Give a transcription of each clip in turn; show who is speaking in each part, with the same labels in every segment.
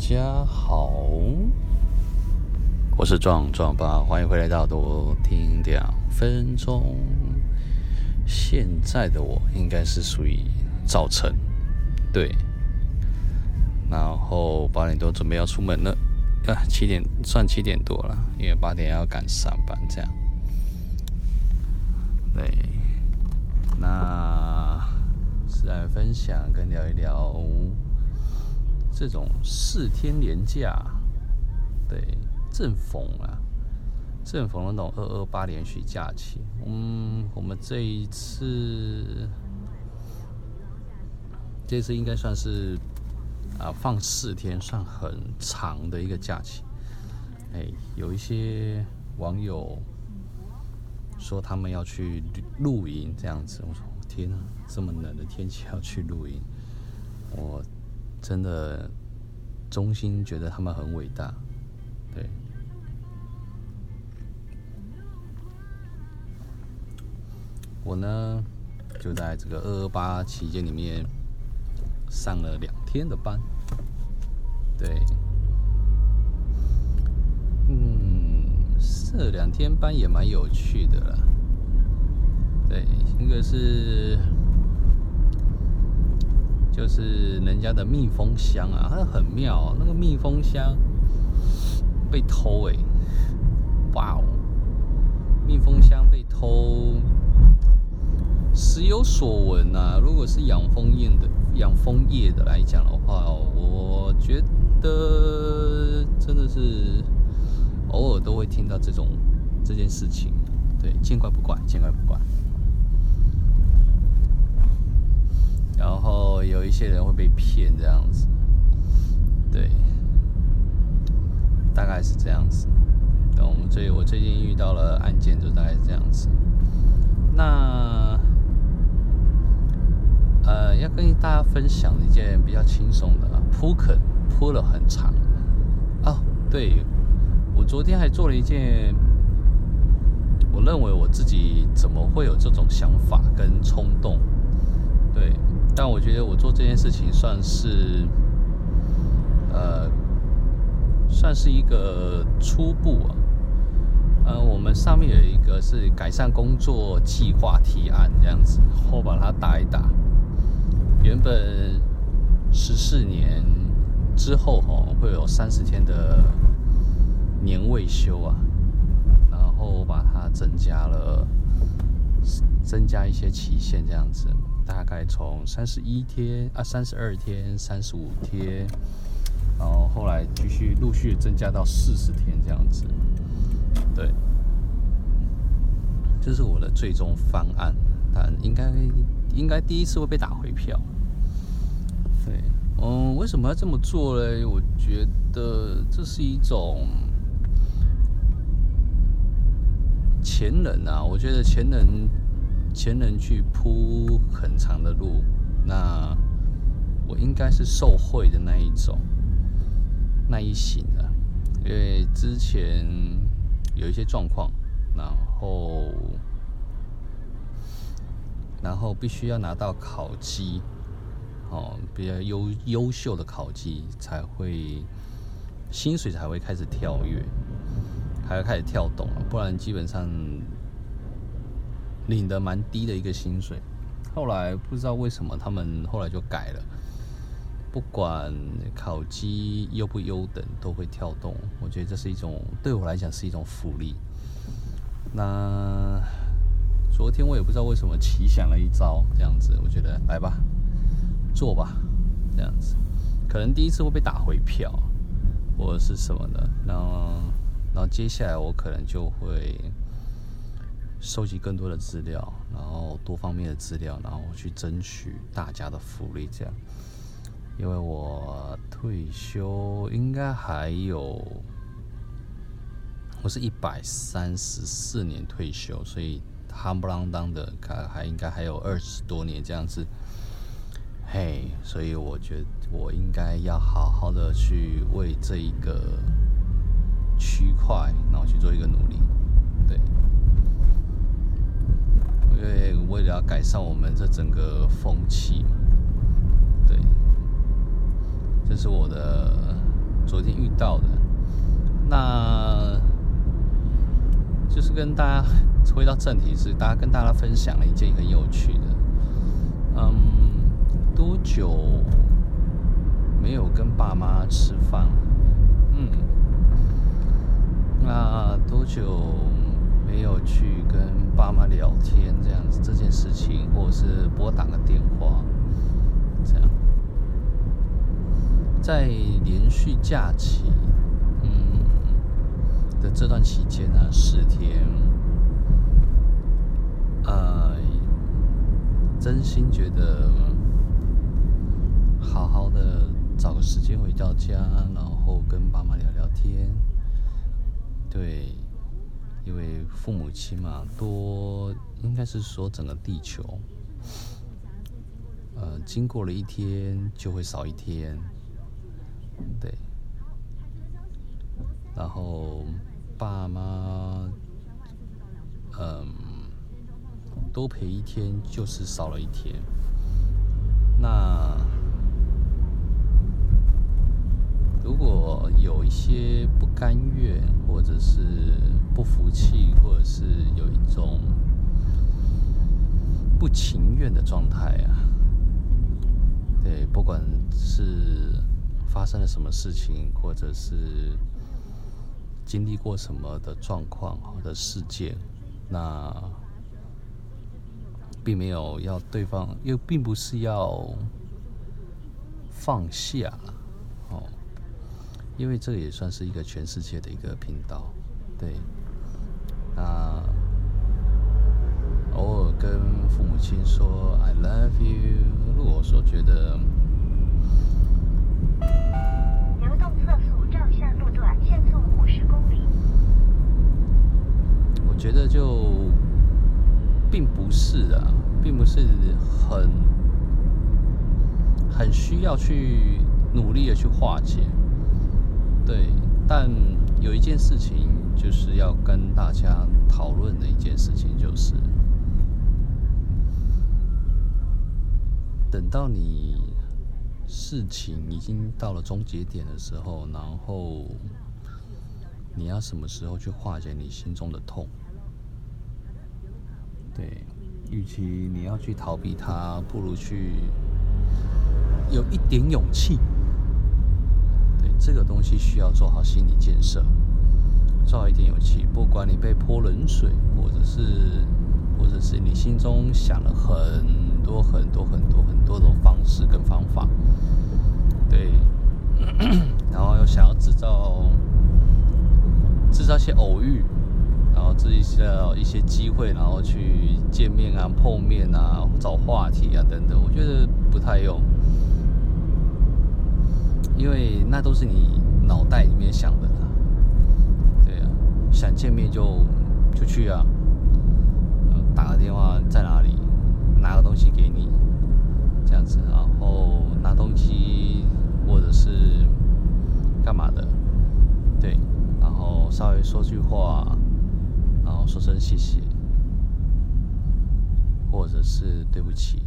Speaker 1: 家好，我是壮壮爸，欢迎回来到多听两分钟。现在的我应该是属于早晨，对，然后八点多准备要出门了，啊，七点算七点多了，因为八点要赶上班，这样。对，那是来分享跟聊一聊。这种四天连假，对，正逢啊，正逢那种二二八连续假期。嗯，我们这一次，这次应该算是啊放四天，算很长的一个假期。哎，有一些网友说他们要去露营这样子，我说天哪，这么冷的天气要去露营，我。真的，衷心觉得他们很伟大，对。我呢，就在这个二二八期间里面上了两天的班，对。嗯，这两天班也蛮有趣的啦，对，一个是。就是人家的蜜蜂箱啊，它很妙。那个蜜蜂箱被偷哎，哇哦！蜜蜂箱被偷，时有所闻呐。如果是养蜂业的养蜂业的来讲的话，我觉得真的是偶尔都会听到这种这件事情。对，见怪不怪，见怪不怪。然后有一些人会被骗这样子，对，大概是这样子。那我们最我最近遇到了案件，就大概是这样子。那呃，要跟大家分享一件比较轻松的，铺肯铺了很长。哦，对，我昨天还做了一件，我认为我自己怎么会有这种想法跟冲动，对。但我觉得我做这件事情算是，呃，算是一个初步啊。呃，我们上面有一个是改善工作计划提案这样子，我把它打一打。原本十四年之后哈会有三十天的年未休啊，然后我把它增加了，增加一些期限这样子。大概从三十一天啊，三十二天、三十五天，然后后来继续陆续增加到四十天这样子。对，这是我的最终方案，但应该应该第一次会被打回票。对，嗯，为什么要这么做嘞？我觉得这是一种前人啊，我觉得前人。前人去铺很长的路，那我应该是受贿的那一种，那一型的，因为之前有一些状况，然后然后必须要拿到考绩，哦，比较优优秀的考绩才会薪水才会开始跳跃，还要开始跳动，不然基本上。领的蛮低的一个薪水，后来不知道为什么他们后来就改了，不管考绩优不优等都会跳动。我觉得这是一种对我来讲是一种福利。那昨天我也不知道为什么奇想了一招，这样子，我觉得来吧，做吧，这样子，可能第一次会被打回票，或者是什么的，然后然后接下来我可能就会。收集更多的资料，然后多方面的资料，然后去争取大家的福利，这样。因为我退休应该还有，我是一百三十四年退休，所以夯不啷当的，还还应该还有二十多年这样子。嘿，所以我觉得我应该要好好的去为这一个区块，然后去做一个努力，对。因为为了要改善我们这整个风气嘛，对，这是我的昨天遇到的。那就是跟大家回到正题，是大家跟大家分享了一件很有趣的。嗯，多久没有跟爸妈吃饭？嗯，那多久没有去跟爸妈聊天？这样子这件事情，或者是拨打个电话，这样，在连续假期，嗯的这段期间呢，十天，呃。真心觉得，好好的找个时间回到家，然后跟爸妈聊聊天。对，因为父母亲嘛，多应该是说整个地球，呃，经过了一天就会少一天。对，然后爸妈，嗯。多陪一天就是少了一天。那如果有一些不甘愿，或者是不服气，或者是有一种不情愿的状态啊，对，不管是发生了什么事情，或者是经历过什么的状况或者事件，那。并没有要对方，又并不是要放下哦，因为这也算是一个全世界的一个频道，对。那偶尔跟父母亲说 “I love you”，如果说觉得流动测速照相路段限速五十公里，我觉得就。并不是啊，并不是很很需要去努力的去化解，对。但有一件事情就是要跟大家讨论的一件事情，就是等到你事情已经到了终结点的时候，然后你要什么时候去化解你心中的痛？对，与其你要去逃避它，不如去有一点勇气。对，这个东西需要做好心理建设，造一点勇气。不管你被泼冷水，或者是，或者是你心中想了很多很多很多很多种方式跟方法，对，然后又想要制造制造一些偶遇。然后制造一些机会，然后去见面啊、碰面啊、找话题啊等等，我觉得不太用，因为那都是你脑袋里面想的啦。想见面就就去啊，打个电话在哪里，拿个东西给你，这样子，然后拿东西或者是干嘛的，对，然后稍微说句话。然后说声谢谢，或者是对不起，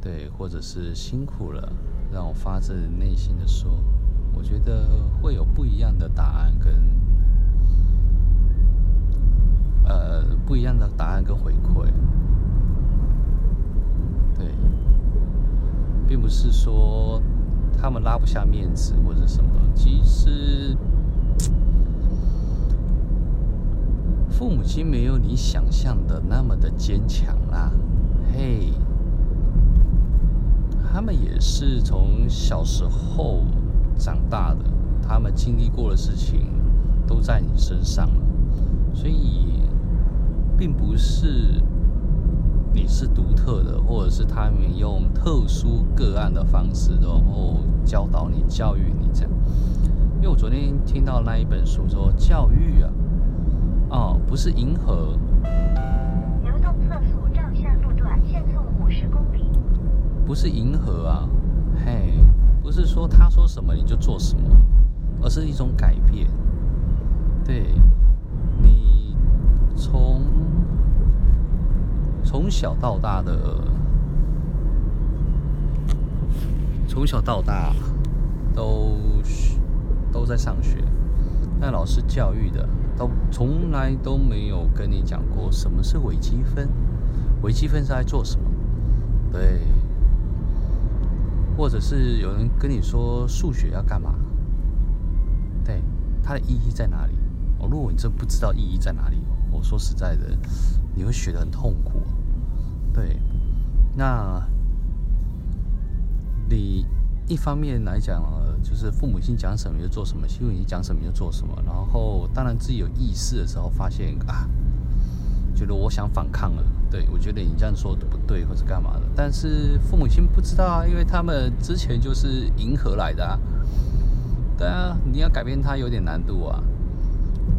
Speaker 1: 对，或者是辛苦了，让我发自内心的说，我觉得会有不一样的答案跟，呃，不一样的答案跟回馈，对，并不是说他们拉不下面子或者什么，其实。父母亲没有你想象的那么的坚强啦，嘿，他们也是从小时候长大的，他们经历过的事情都在你身上了，所以并不是你是独特的，或者是他们用特殊个案的方式，然后教导你、教育你这样。因为我昨天听到那一本书说教育啊。哦，不是银河。流动测速照相路段限速五十公里。不是银河啊，嘿，不是说他说什么你就做什么，而是一种改变。对，你从从小到大的，从小到大都都在上学，那老师教育的都从来都没有跟你讲过什么是微积分，微积分是在做什么？对，或者是有人跟你说数学要干嘛？对，它的意义在哪里？哦，如果你真不知道意义在哪里，我说实在的，你会学得很痛苦。对，那你一方面来讲，就是父母亲讲什么就做什么，父母亲讲什么就做什么，然后当然自己有意识的时候，发现啊，觉得我想反抗了。对，我觉得你这样说的不对，或者干嘛的，但是父母亲不知道啊，因为他们之前就是迎合来的啊。对啊，你要改变他有点难度啊。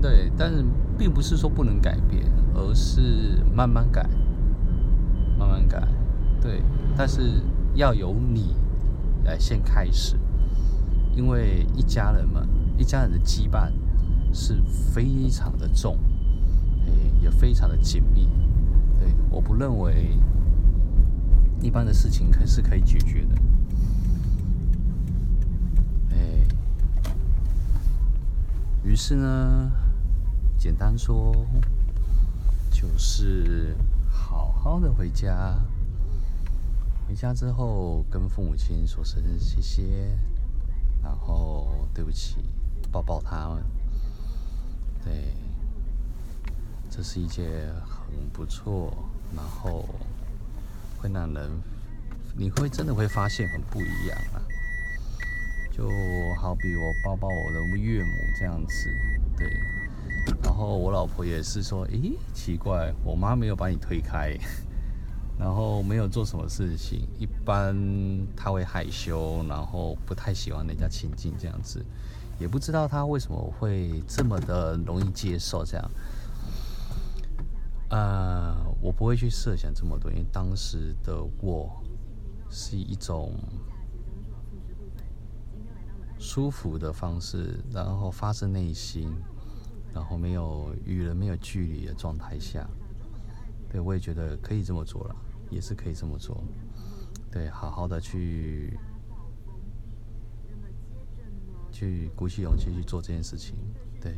Speaker 1: 对，但是并不是说不能改变，而是慢慢改，慢慢改。对，但是要由你来先开始，因为一家人嘛，一家人的羁绊是非常的重，也非常的紧密。对，我不认为一般的事情可是可以解决的。诶，于是呢。简单说，就是好好的回家。回家之后，跟父母亲说声谢谢，然后对不起，抱抱他们。对，这是一件很不错，然后会让人，你会真的会发现很不一样啊。就好比我抱抱我的岳母这样子，对。然后我老婆也是说：“诶，奇怪，我妈没有把你推开，然后没有做什么事情。一般她会害羞，然后不太喜欢人家亲近这样子，也不知道她为什么会这么的容易接受这样。呃，我不会去设想这么多，因为当时的我是一种舒服的方式，然后发自内心。”然后没有与人没有距离的状态下，对，我也觉得可以这么做了，也是可以这么做，对，好好的去去鼓起勇气去做这件事情，对，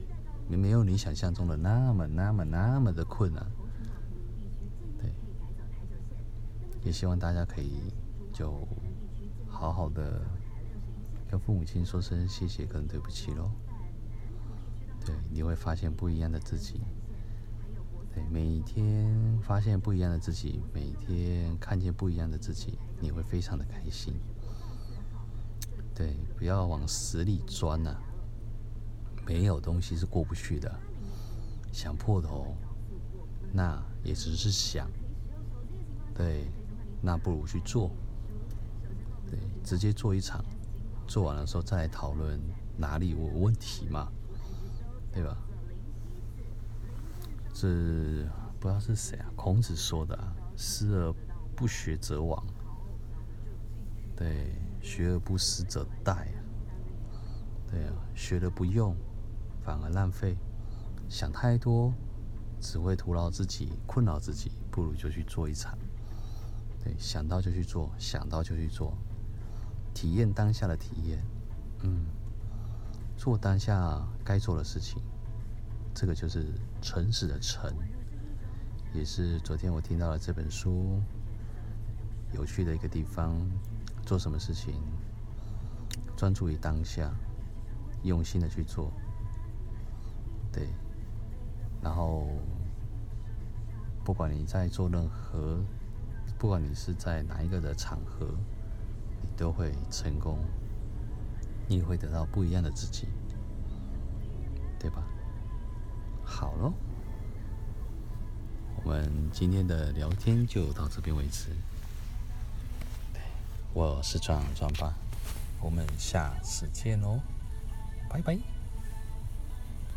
Speaker 1: 没没有你想象中的那么那么那么的困难，也希望大家可以就好好的跟父母亲说声谢谢跟对不起喽。对，你会发现不一样的自己。对，每天发现不一样的自己，每天看见不一样的自己，你会非常的开心。对，不要往死里钻呐、没有东西是过不去的。想破头，那也只是想。对，那不如去做。对，直接做一场，做完的时候再来讨论哪里有问题嘛。对吧？这不知道是谁啊？孔子说的啊，“思而不学则罔”。对，学而不思则殆。对啊，学了不用，反而浪费。想太多，只会徒劳自己，困扰自己。不如就去做一场。对，想到就去做，想到就去做，体验当下的体验。嗯。做当下该做的事情，这个就是诚实的诚，也是昨天我听到了这本书有趣的一个地方。做什么事情，专注于当下，用心的去做，对。然后，不管你在做任何，不管你是在哪一个的场合，你都会成功。你也会得到不一样的自己，对吧？好喽，我们今天的聊天就到这边为止。我是壮壮爸，我们下次见喽，拜拜。